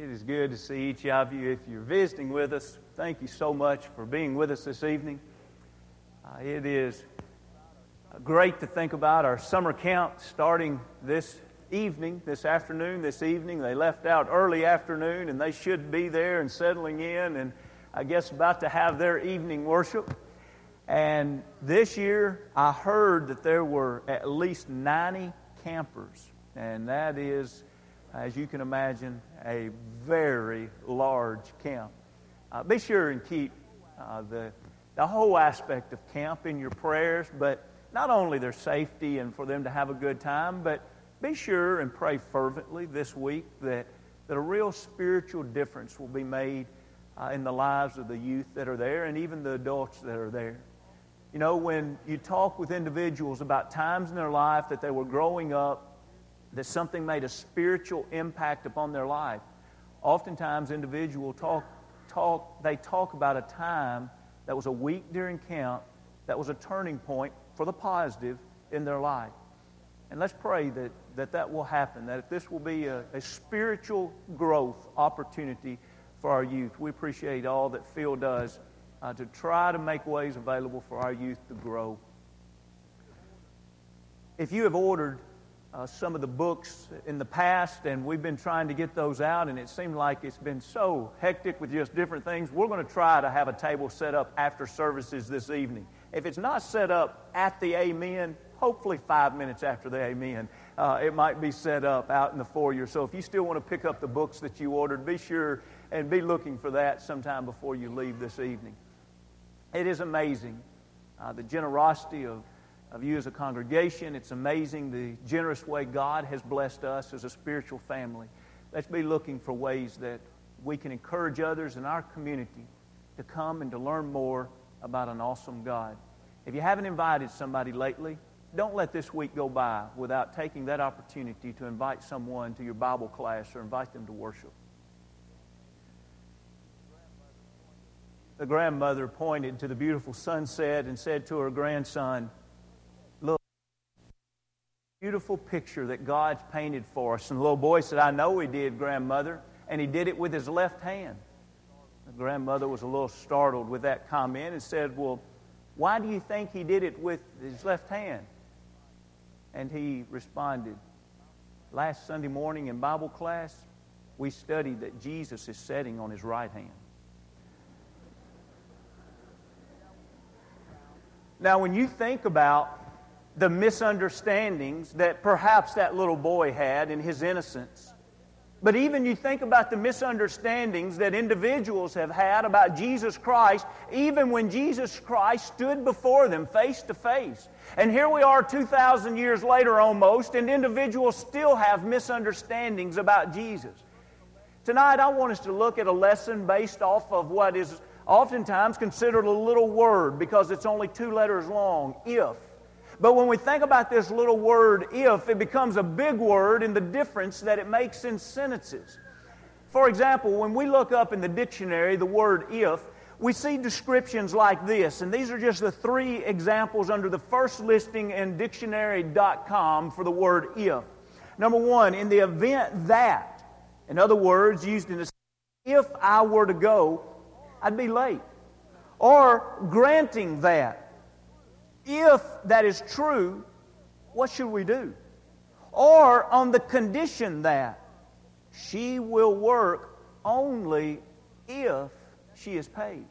It is good to see each of you. If you're visiting with us, thank you so much for being with us this evening. Uh, it is great to think about our summer camp starting this evening, this afternoon, this evening. They left out early afternoon and they should be there and settling in and I guess about to have their evening worship. And this year I heard that there were at least 90 campers, and that is as you can imagine, a very large camp. Uh, be sure and keep uh, the, the whole aspect of camp in your prayers, but not only their safety and for them to have a good time, but be sure and pray fervently this week that, that a real spiritual difference will be made uh, in the lives of the youth that are there and even the adults that are there. You know, when you talk with individuals about times in their life that they were growing up that something made a spiritual impact upon their life. Oftentimes, individuals talk, talk, they talk about a time that was a week during camp that was a turning point for the positive in their life. And let's pray that that, that will happen, that this will be a, a spiritual growth opportunity for our youth. We appreciate all that Phil does uh, to try to make ways available for our youth to grow. If you have ordered uh, some of the books in the past, and we've been trying to get those out, and it seemed like it's been so hectic with just different things. We're going to try to have a table set up after services this evening. If it's not set up at the Amen, hopefully five minutes after the Amen, uh, it might be set up out in the foyer. So if you still want to pick up the books that you ordered, be sure and be looking for that sometime before you leave this evening. It is amazing uh, the generosity of of you as a congregation. It's amazing the generous way God has blessed us as a spiritual family. Let's be looking for ways that we can encourage others in our community to come and to learn more about an awesome God. If you haven't invited somebody lately, don't let this week go by without taking that opportunity to invite someone to your Bible class or invite them to worship. The grandmother pointed to the beautiful sunset and said to her grandson, beautiful picture that God's painted for us. And the little boy said, I know he did, grandmother. And he did it with his left hand. The grandmother was a little startled with that comment and said, Well, why do you think he did it with his left hand? And he responded, Last Sunday morning in Bible class, we studied that Jesus is sitting on his right hand. Now, when you think about the misunderstandings that perhaps that little boy had in his innocence. But even you think about the misunderstandings that individuals have had about Jesus Christ, even when Jesus Christ stood before them face to face. And here we are 2,000 years later almost, and individuals still have misunderstandings about Jesus. Tonight, I want us to look at a lesson based off of what is oftentimes considered a little word because it's only two letters long if. But when we think about this little word if, it becomes a big word in the difference that it makes in sentences. For example, when we look up in the dictionary the word if, we see descriptions like this, and these are just the three examples under the first listing in dictionary.com for the word if. Number one, in the event that, in other words, used in a if I were to go, I'd be late. Or granting that if that is true, what should we do? Or on the condition that she will work only if she is paid.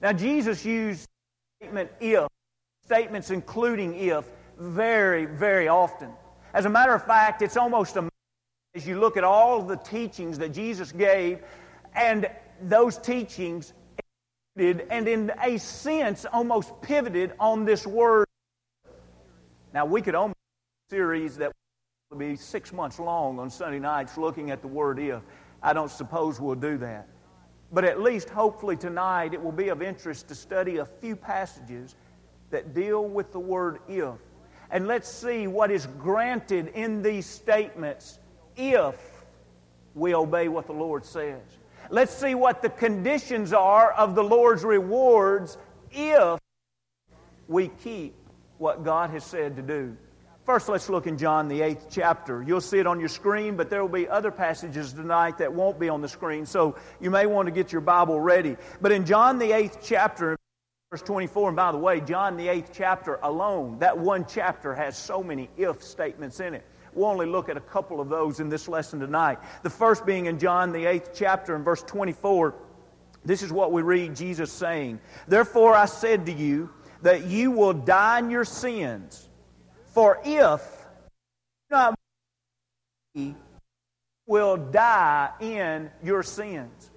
Now, Jesus used statement if, statements including if, very, very often. As a matter of fact, it's almost amazing as you look at all the teachings that Jesus gave, and those teachings and in a sense almost pivoted on this word. Now, we could almost series that would be six months long on Sunday nights looking at the word if. I don't suppose we'll do that. But at least, hopefully, tonight it will be of interest to study a few passages that deal with the word if. And let's see what is granted in these statements if we obey what the Lord says. Let's see what the conditions are of the Lord's rewards if we keep what God has said to do. First, let's look in John, the eighth chapter. You'll see it on your screen, but there will be other passages tonight that won't be on the screen, so you may want to get your Bible ready. But in John, the eighth chapter, verse 24, and by the way, John, the eighth chapter alone, that one chapter has so many if statements in it. We'll only look at a couple of those in this lesson tonight. The first being in John, the eighth chapter, and verse 24. This is what we read Jesus saying Therefore I said to you that you will die in your sins. For if not will die in your sins.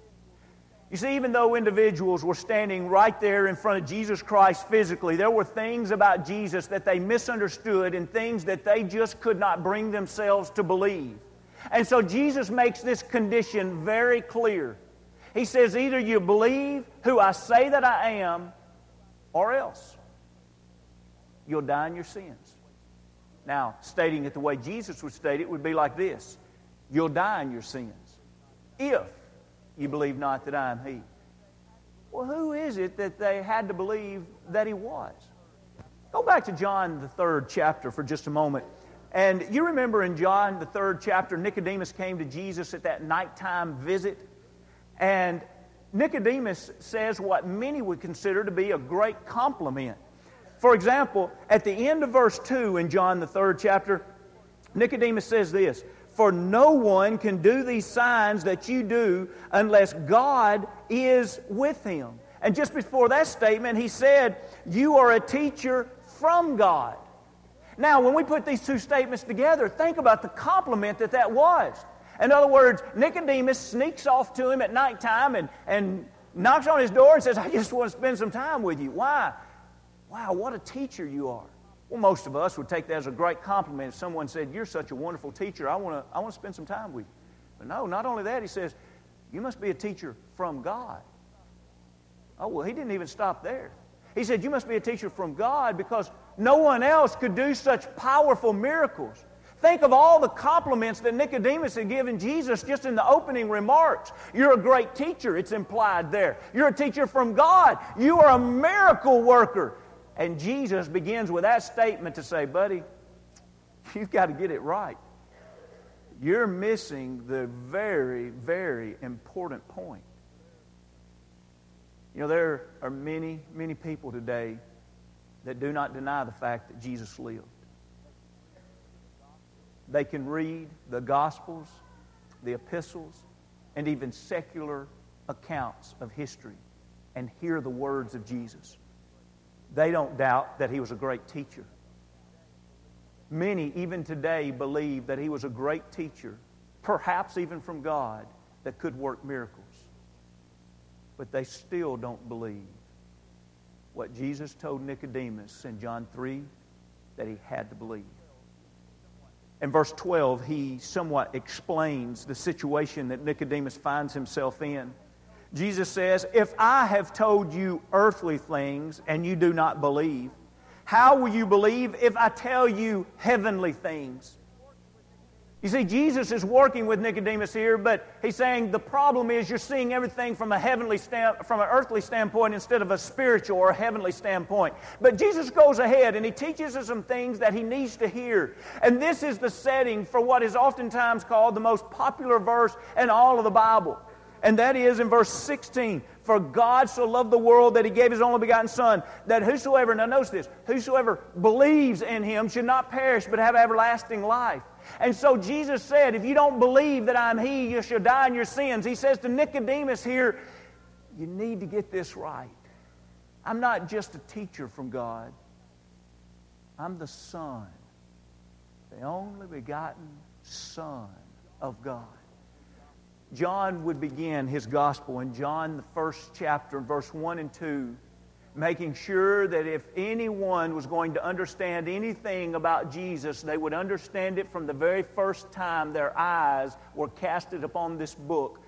You see, even though individuals were standing right there in front of Jesus Christ physically, there were things about Jesus that they misunderstood and things that they just could not bring themselves to believe. And so Jesus makes this condition very clear. He says, either you believe who I say that I am, or else you'll die in your sins. Now, stating it the way Jesus would state it would be like this You'll die in your sins if you believe not that I am He. Well, who is it that they had to believe that He was? Go back to John, the third chapter, for just a moment. And you remember in John, the third chapter, Nicodemus came to Jesus at that nighttime visit. And Nicodemus says what many would consider to be a great compliment. For example, at the end of verse 2 in John, the third chapter, Nicodemus says this For no one can do these signs that you do unless God is with him. And just before that statement, he said, You are a teacher from God. Now, when we put these two statements together, think about the compliment that that was. In other words, Nicodemus sneaks off to him at nighttime and, and knocks on his door and says, I just want to spend some time with you. Why? Wow, what a teacher you are. Well, most of us would take that as a great compliment if someone said, You're such a wonderful teacher. I want to, I want to spend some time with you. But no, not only that, he says, You must be a teacher from God. Oh, well, he didn't even stop there. He said, You must be a teacher from God because no one else could do such powerful miracles. Think of all the compliments that Nicodemus had given Jesus just in the opening remarks. You're a great teacher, it's implied there. You're a teacher from God. You are a miracle worker. And Jesus begins with that statement to say, buddy, you've got to get it right. You're missing the very, very important point. You know, there are many, many people today that do not deny the fact that Jesus lived. They can read the Gospels, the epistles, and even secular accounts of history and hear the words of Jesus. They don't doubt that he was a great teacher. Many, even today, believe that he was a great teacher, perhaps even from God, that could work miracles. But they still don't believe what Jesus told Nicodemus in John 3 that he had to believe. In verse 12, he somewhat explains the situation that Nicodemus finds himself in. Jesus says, If I have told you earthly things and you do not believe, how will you believe if I tell you heavenly things? You see, Jesus is working with Nicodemus here, but he's saying the problem is you're seeing everything from a heavenly stand, from an earthly standpoint instead of a spiritual or a heavenly standpoint. But Jesus goes ahead and he teaches us some things that he needs to hear. And this is the setting for what is oftentimes called the most popular verse in all of the Bible. And that is in verse 16. For God so loved the world that he gave his only begotten Son, that whosoever, now notice this, whosoever believes in him should not perish but have everlasting life. And so Jesus said, If you don't believe that I'm He, you shall die in your sins. He says to Nicodemus here, You need to get this right. I'm not just a teacher from God, I'm the Son, the only begotten Son of God. John would begin his gospel in John, the first chapter, verse 1 and 2 making sure that if anyone was going to understand anything about Jesus, they would understand it from the very first time their eyes were casted upon this book,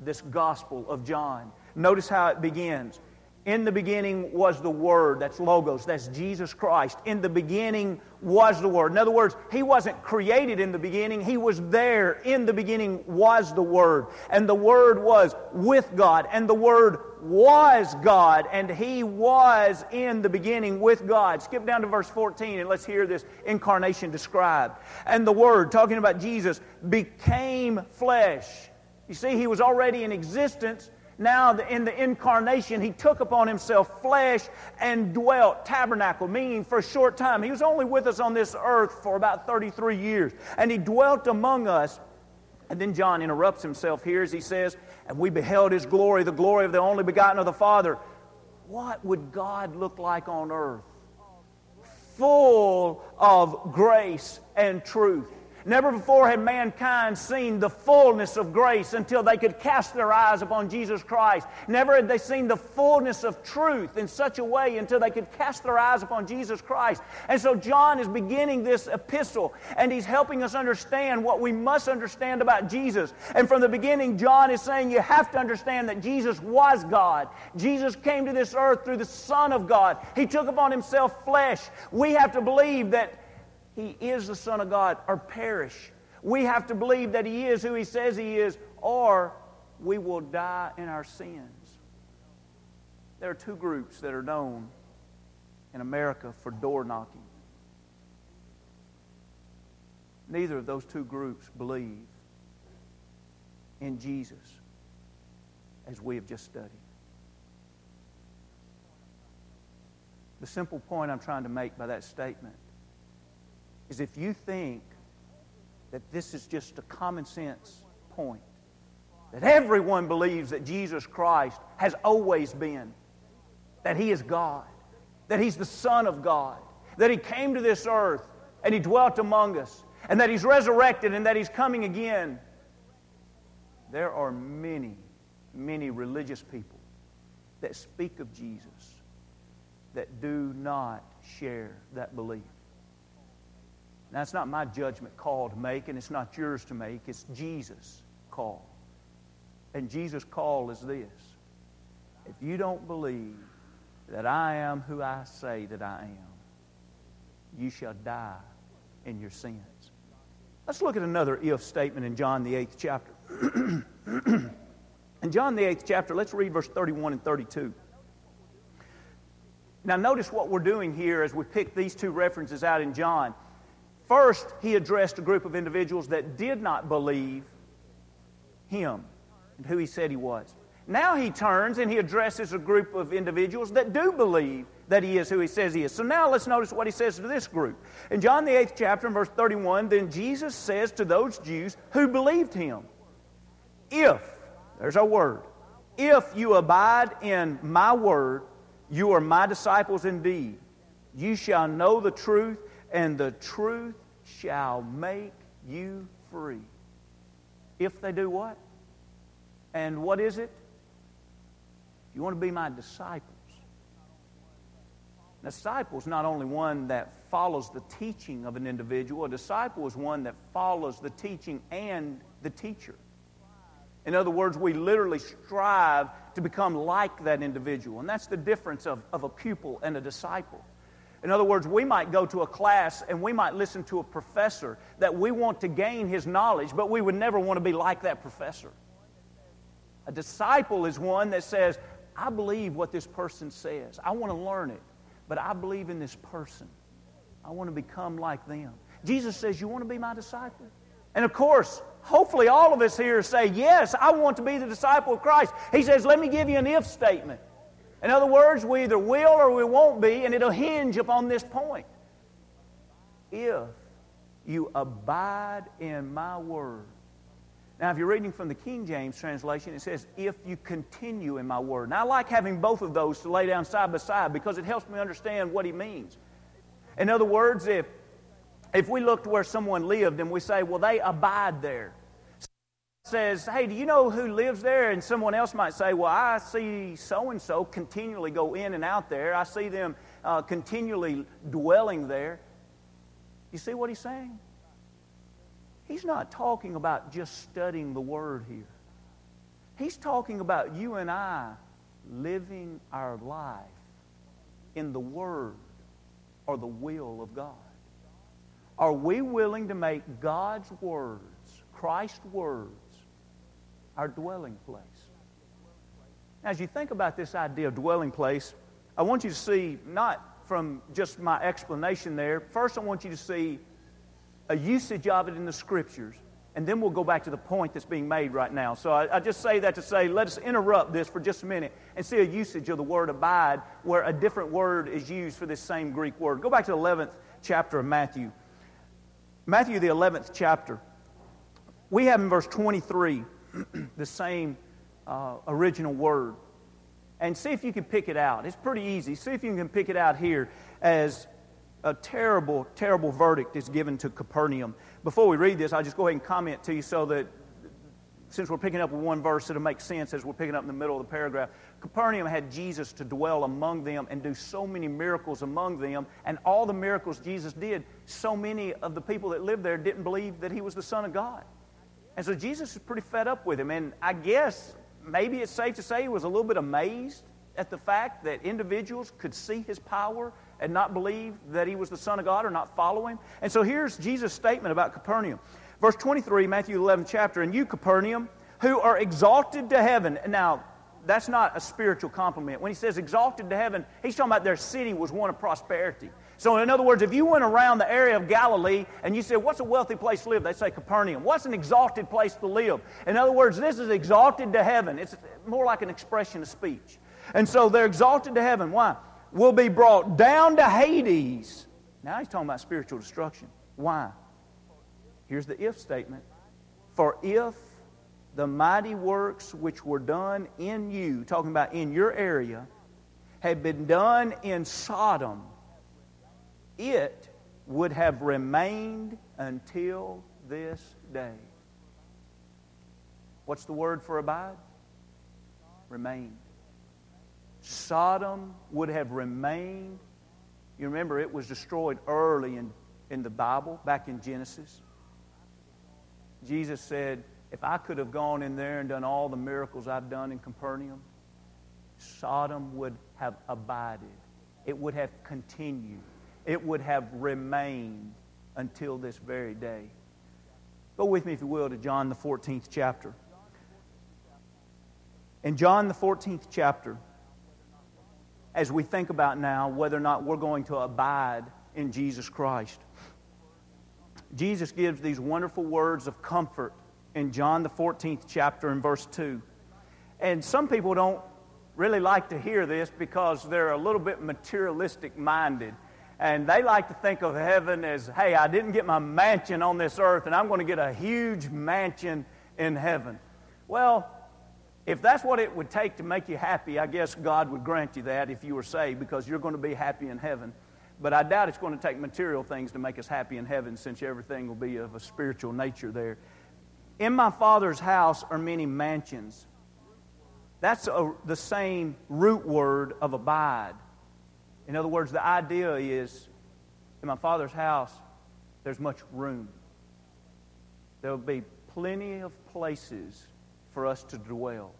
this Gospel of John. Notice how it begins. In the beginning was the Word. That's Logos. That's Jesus Christ. In the beginning was the Word. In other words, He wasn't created in the beginning. He was there. In the beginning was the Word. And the Word was with God. And the Word was God. And He was in the beginning with God. Skip down to verse 14 and let's hear this incarnation described. And the Word, talking about Jesus, became flesh. You see, He was already in existence now in the incarnation, he took upon himself flesh and dwelt, tabernacle, meaning for a short time. He was only with us on this earth for about 33 years, and he dwelt among us. And then John interrupts himself here as he says, And we beheld his glory, the glory of the only begotten of the Father. What would God look like on earth? Full of grace and truth. Never before had mankind seen the fullness of grace until they could cast their eyes upon Jesus Christ. Never had they seen the fullness of truth in such a way until they could cast their eyes upon Jesus Christ. And so John is beginning this epistle and he's helping us understand what we must understand about Jesus. And from the beginning, John is saying you have to understand that Jesus was God. Jesus came to this earth through the Son of God. He took upon himself flesh. We have to believe that he is the Son of God or perish. We have to believe that He is who He says He is, or we will die in our sins. There are two groups that are known in America for door knocking. Neither of those two groups believe in Jesus as we have just studied. The simple point I'm trying to make by that statement if you think that this is just a common sense point, that everyone believes that Jesus Christ has always been, that He is God, that He's the Son of God, that He came to this earth and He dwelt among us, and that He's resurrected and that He's coming again. There are many, many religious people that speak of Jesus that do not share that belief. Now, it's not my judgment call to make, and it's not yours to make. It's Jesus' call. And Jesus' call is this If you don't believe that I am who I say that I am, you shall die in your sins. Let's look at another if statement in John the 8th chapter. in John the 8th chapter, let's read verse 31 and 32. Now, notice what we're doing here as we pick these two references out in John. First, he addressed a group of individuals that did not believe him and who he said he was. Now he turns and he addresses a group of individuals that do believe that he is who he says he is. So now let's notice what he says to this group. In John the 8th chapter, verse 31, then Jesus says to those Jews who believed him, If, there's our word, if you abide in my word, you are my disciples indeed. You shall know the truth, and the truth shall make you free. If they do what? And what is it? You want to be my disciples. A disciple is not only one that follows the teaching of an individual, a disciple is one that follows the teaching and the teacher. In other words, we literally strive to become like that individual. And that's the difference of, of a pupil and a disciple. In other words, we might go to a class and we might listen to a professor that we want to gain his knowledge, but we would never want to be like that professor. A disciple is one that says, I believe what this person says. I want to learn it, but I believe in this person. I want to become like them. Jesus says, You want to be my disciple? And of course, hopefully all of us here say, Yes, I want to be the disciple of Christ. He says, Let me give you an if statement. In other words, we either will or we won't be, and it'll hinge upon this point. If you abide in my word. Now, if you're reading from the King James translation, it says, if you continue in my word. Now, I like having both of those to lay down side by side because it helps me understand what he means. In other words, if, if we look to where someone lived and we say, well, they abide there, says, Hey, do you know who lives there? And someone else might say, Well, I see so and so continually go in and out there. I see them uh, continually dwelling there. You see what he's saying? He's not talking about just studying the Word here. He's talking about you and I living our life in the Word or the will of God? Are we willing to make God's words, Christ's words, our dwelling place? As you think about this idea of dwelling place, I want you to see, not from just my explanation there, first I want you to see a usage of it in the Scriptures, and then we'll go back to the point that's being made right now. So I, I, just say that to say, let us interrupt this for just a minute and see a usage of the word abide where a different word is used for this same Greek word. Go back to the 11th chapter of Matthew. Matthew, the 11th chapter. We have in verse 23 the same uh, original word. And see if you can pick it out. It's pretty easy. See if you can pick it out here as a terrible, terrible verdict is given to Capernaum. Before we read this, I'll just go ahead and comment to you so that since we're picking up with one verse, it'll make sense as we're picking up in the middle of the paragraph. Capernaum had Jesus to dwell among them and do so many miracles among them, and all the miracles Jesus did, so many of the people that lived there didn't believe that he was the Son of God. And so Jesus is pretty fed up with him, and I guess maybe it's safe to say he was a little bit amazed at the fact that individuals could see his power and not believe that he was the Son of God or not follow him. And so here's Jesus' statement about Capernaum. Verse 23, Matthew 11 chapter, and you, Capernaum, who are exalted to heaven. Now, that's not a spiritual compliment. When he says exalted to heaven, he's talking about their city was one of prosperity. So, in other words, if you went around the area of Galilee and you said, What's a wealthy place to live? They'd say Capernaum. What's an exalted place to live? In other words, this is exalted to heaven. It's more like an expression of speech. And so they're exalted to heaven. Why? Will be brought down to Hades. Now he's talking about spiritual destruction. Why? Here's the if statement. For if the mighty works which were done in you, talking about in your area, had been done in Sodom, it would have remained until this day. What's the word for abide? Remain. Sodom would have remained. You remember it was destroyed early in, in the Bible, back in Genesis. Jesus said, If I could have gone in there and done all the miracles I've done in Capernaum, Sodom would have abided. It would have continued. It would have remained until this very day. Go with me, if you will, to John the 14th chapter. In John the 14th chapter, as we think about now whether or not we're going to abide in Jesus Christ. Jesus gives these wonderful words of comfort in John the 14th chapter and verse 2. And some people don't really like to hear this because they're a little bit materialistic minded. And they like to think of heaven as, hey, I didn't get my mansion on this earth, and I'm going to get a huge mansion in heaven. Well, if that's what it would take to make you happy, I guess God would grant you that if you were saved because you're going to be happy in heaven. But I doubt it's going to take material things to make us happy in heaven since everything will be of a spiritual nature there. In my Father's house are many mansions. That's a, the same root word of abide. In other words, the idea is in my Father's house, there's much room. There will be plenty of places for us to dwell.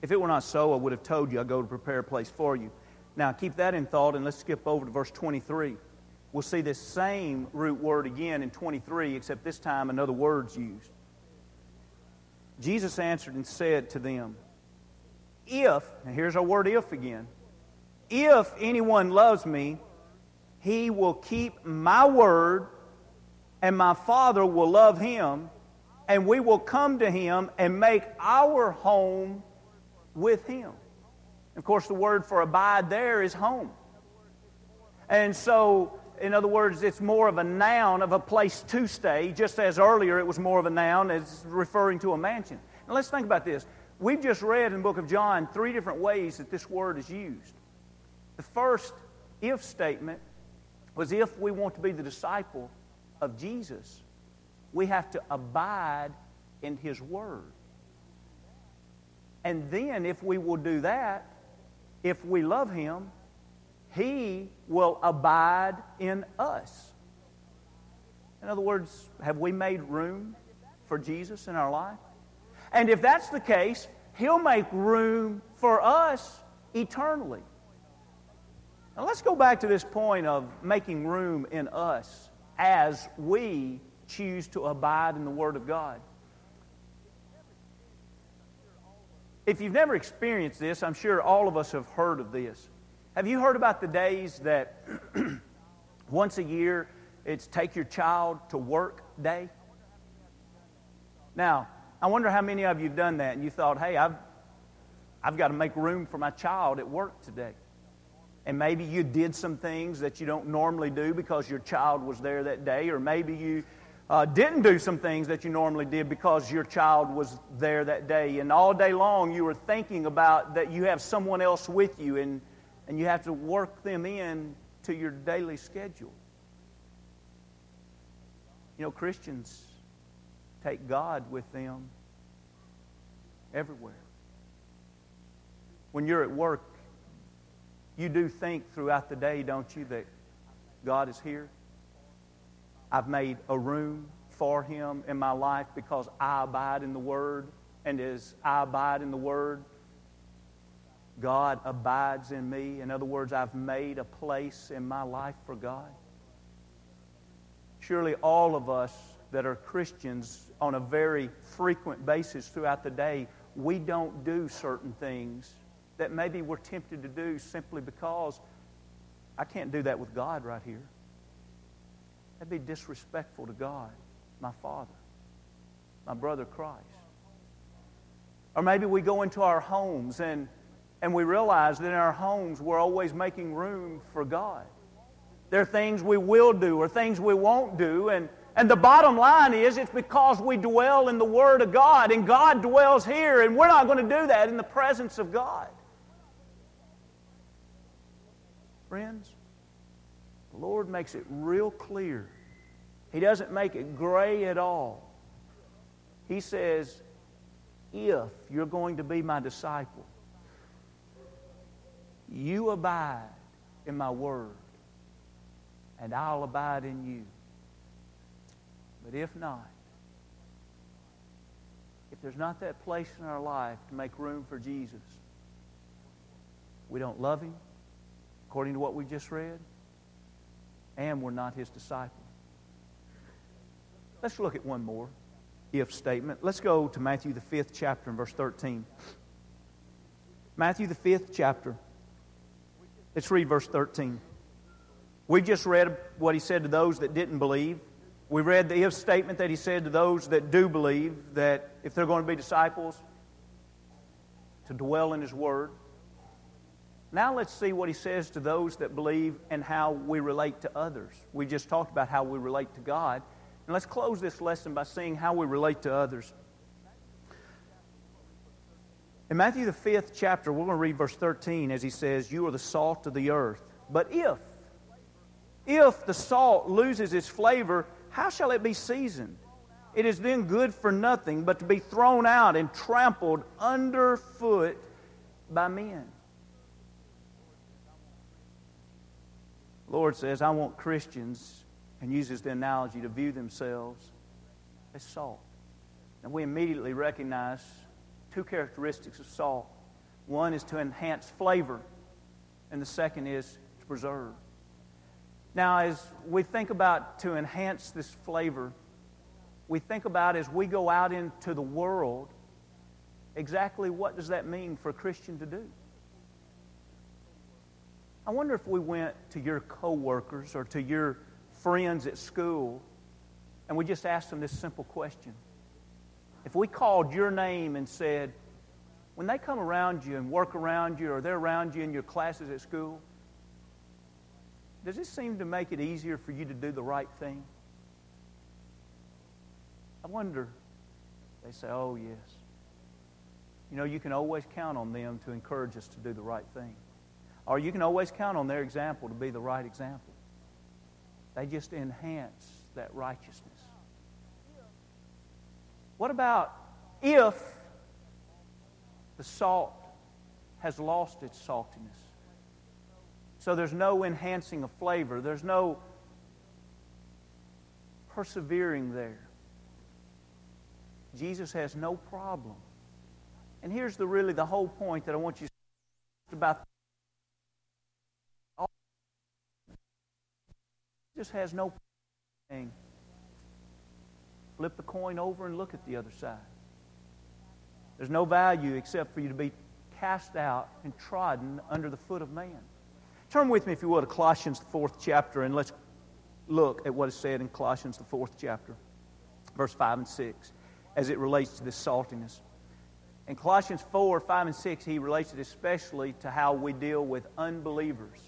If it were not so, I would have told you I go to prepare a place for you. Now, keep that in thought, and let's skip over to verse 23. We'll see this same root word again in 23, except this time another word's used. Jesus answered and said to them, If, and here's our word if again, if anyone loves me, he will keep my word, and my Father will love him, and we will come to him and make our home with him. Of course, the word for abide there is home. And so, in other words, it's more of a noun of a place to stay, just as earlier it was more of a noun as referring to a mansion. Now, let's think about this. We've just read in the book of John three different ways that this word is used. The first if statement was if we want to be the disciple of Jesus, we have to abide in His Word. And then, if we will do that, if we love Him, He will abide in us. In other words, have we made room for Jesus in our life? And if that's the case, He'll make room for us eternally. Now let's go back to this point of making room in us as we choose to abide in the Word of God. If you've never experienced this, I'm sure all of us have heard of this. Have you heard about the days that once a year it's take your child to work day? Now, I wonder how many of you have done that and you thought, hey, I've, I've got to make room for my child at work today. And maybe you did some things that you don't normally do because your child was there that day, or maybe you uh, didn't do some things that you normally did because your child was there that day. And all day long you were thinking about that you have someone else with you and, and you have to work them in to your daily schedule. You know, Christians take God with them everywhere. When you're at work, you do think throughout the day, don't you, that God is here? I've made a room for Him in my life because I abide in the Word. And as I abide in the Word, God abides in me. In other words, I've made a place in my life for God. Surely all of us that are Christians on a very frequent basis throughout the day, we don't do certain things that maybe we're tempted to do simply because I can't do that with God right here. That'd be disrespectful to God, my Father, my brother Christ. Or maybe we go into our homes and, and we realize that in our homes we're always making room for God. There are things we will do or things we won't do. And, and the bottom line is it's because we dwell in the Word of God and God dwells here, and we're not going to do that in the presence of God. Friends, the Lord makes it real clear. He doesn't make it gray at all. He says, if you're going to be my disciple, you abide in my word, and I'll abide in you. But if not, if there's not that place in our life to make room for Jesus, we don't love him, according to what we just read, and we're not his disciple. Let's look at one more if statement. Let's go to Matthew, the fifth chapter, and verse 13. Matthew, the fifth chapter. Let's read verse 13. We just read what he said to those that didn't believe. We read the if statement that he said to those that do believe that if they're going to be disciples, to dwell in his word. Now let's see what he says to those that believe and how we relate to others. We just talked about how we relate to God. And let's close this lesson by seeing how we relate to others. In Matthew, the fifth chapter, we're going to read verse 13 as he says, You are the salt of the earth. But if, if the salt loses its flavor, how shall it be seasoned? It is then good for nothing but to be thrown out and trampled underfoot by men. Lord says, I want Christians, and uses the analogy to view themselves as salt. And we immediately recognize two characteristics of salt one is to enhance flavor, and the second is to preserve. Now, as we think about to enhance this flavor, we think about as we go out into the world, exactly what does that mean for a Christian to do? I wonder if we went to your coworkers or to your friends at school and we just asked them this simple question. If we called your name and said, when they come around you and work around you or they're around you in your classes at school, does it seem to make it easier for you to do the right thing? I wonder. They say, oh, yes. You know, you can always count on them to encourage us to do the right thing. Or you can always count on their example to be the right example. They just enhance that righteousness. What about if the salt has lost its saltiness? So there's no enhancing of flavor, there's no persevering there. Jesus has no problem And here's the really the whole point that I want you to about just has no thing. Flip the coin over and look at the other side. There's no value except for you to be cast out and trodden under the foot of man. Turn with me, if you will, to Colossians, the fourth chapter, and let's look at what is said in Colossians, the fourth chapter, verse 5 and 6, as it relates to this saltiness. In Colossians 4, 5, and 6, he relates it especially to how we deal with unbelievers.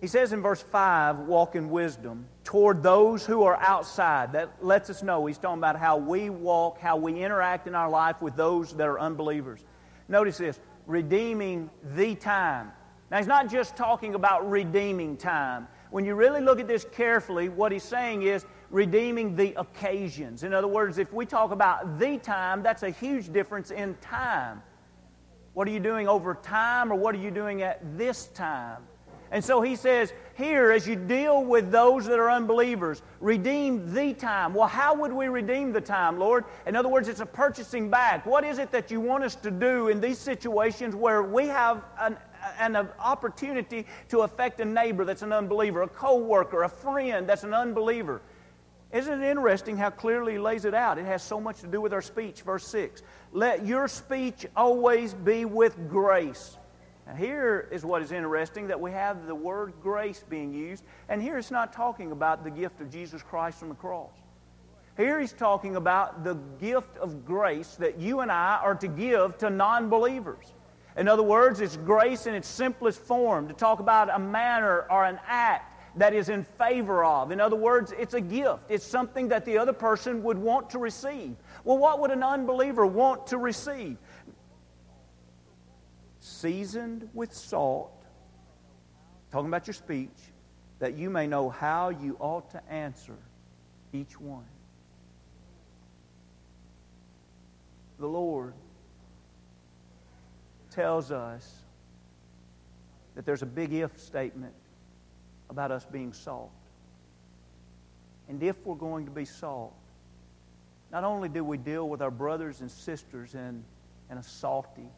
He says in verse 5, walk in wisdom toward those who are outside. That lets us know he's talking about how we walk, how we interact in our life with those that are unbelievers. Notice this redeeming the time. Now, he's not just talking about redeeming time. When you really look at this carefully, what he's saying is redeeming the occasions. In other words, if we talk about the time, that's a huge difference in time. What are you doing over time, or what are you doing at this time? And so he says, here, as you deal with those that are unbelievers, redeem the time. Well, how would we redeem the time, Lord? In other words, it's a purchasing back. What is it that you want us to do in these situations where we have an, an opportunity to affect a neighbor that's an unbeliever, a co worker, a friend that's an unbeliever? Isn't it interesting how clearly he lays it out? It has so much to do with our speech. Verse 6 Let your speech always be with grace now, here is what is interesting that we have the word grace being used, and here it's not talking about the gift of Jesus Christ on the cross. Here he's talking about the gift of grace that you and I are to give to non believers. In other words, it's grace in its simplest form to talk about a manner or an act that is in favor of. In other words, it's a gift. It's something that the other person would want to receive. Well, what would an unbeliever want to receive? Seasoned with salt, talking about your speech, that you may know how you ought to answer each one. The Lord tells us that there's a big if statement about us being salt. And if we're going to be salt, not only do we deal with our brothers and sisters in, in a salty,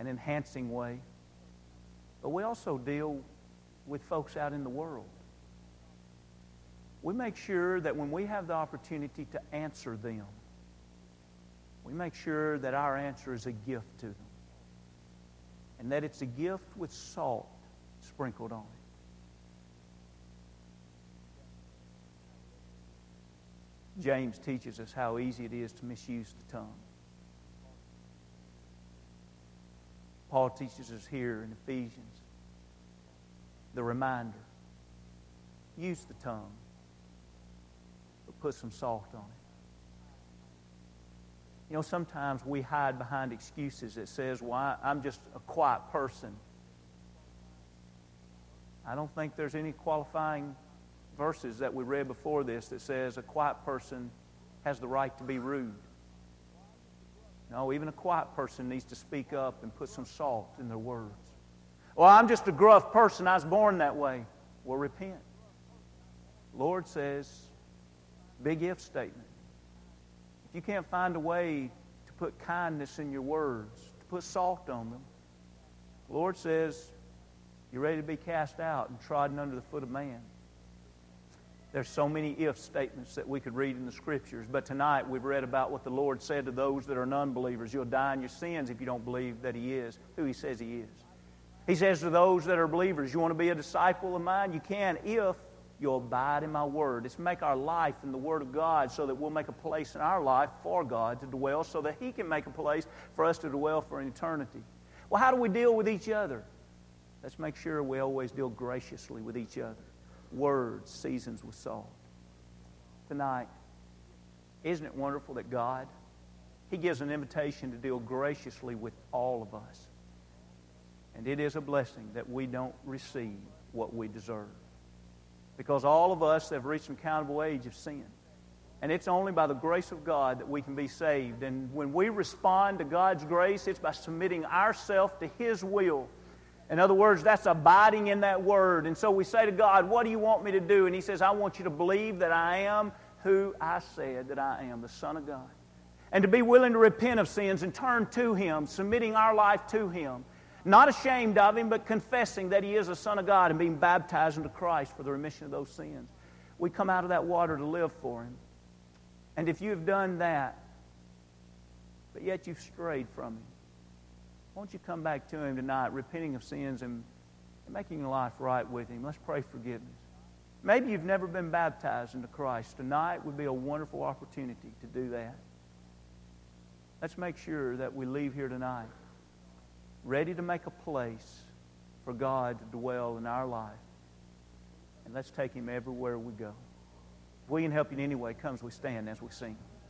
an enhancing way. But we also deal with folks out in the world. We make sure that when we have the opportunity to answer them, we make sure that our answer is a gift to them. And that it's a gift with salt sprinkled on it. James teaches us how easy it is to misuse the tongue. Paul teaches us here in Ephesians the reminder use the tongue, but put some salt on it. You know, sometimes we hide behind excuses that says, well, I'm just a quiet person. I don't think there's any qualifying verses that we read before this that says a quiet person has the right to be rude. No, even a quiet person needs to speak up and put some salt in their words. Well, I'm just a gruff person. I was born that way. Well, repent. Lord says, big if statement. If you can't find a way to put kindness in your words, to put salt on them, Lord says, you're ready to be cast out and trodden under the foot of man. There's so many if statements that we could read in the scriptures, but tonight we've read about what the Lord said to those that are non-believers. You'll die in your sins if you don't believe that He is who He says He is. He says to those that are believers, you want to be a disciple of mine? You can if you'll abide in my word. It's make our life in the word of God so that we'll make a place in our life for God to dwell so that He can make a place for us to dwell for an eternity. Well, how do we deal with each other? Let's make sure we always deal graciously with each other words seasons with salt. Tonight, isn't it wonderful that God, He gives an invitation to deal graciously with all of us. And it is a blessing that we don't receive what we deserve. Because all of us have reached an accountable age of sin. And it's only by the grace of God that we can be saved. And when we respond to God's grace, it's by submitting ourselves to His will in other words, that's abiding in that word. And so we say to God, What do you want me to do? And He says, I want you to believe that I am who I said that I am, the Son of God. and to be willing to repent of sins and turn to Him, submitting our life to Him. Not ashamed of Him, but confessing that He is the Son of God and being baptized into Christ for the remission of those sins. We come out of that water to live for Him. And if you have done that, but yet you've strayed from Him, won't you come back to Him tonight, repenting of sins and, and making life right with Him? Let's pray forgiveness. Maybe you've never been baptized into Christ. Tonight would be a wonderful opportunity to do that. Let's make sure that we leave here tonight ready to make a place for God to dwell in our life. And let's take Him everywhere we go. If we can help you in any way, come as we stand as we sing.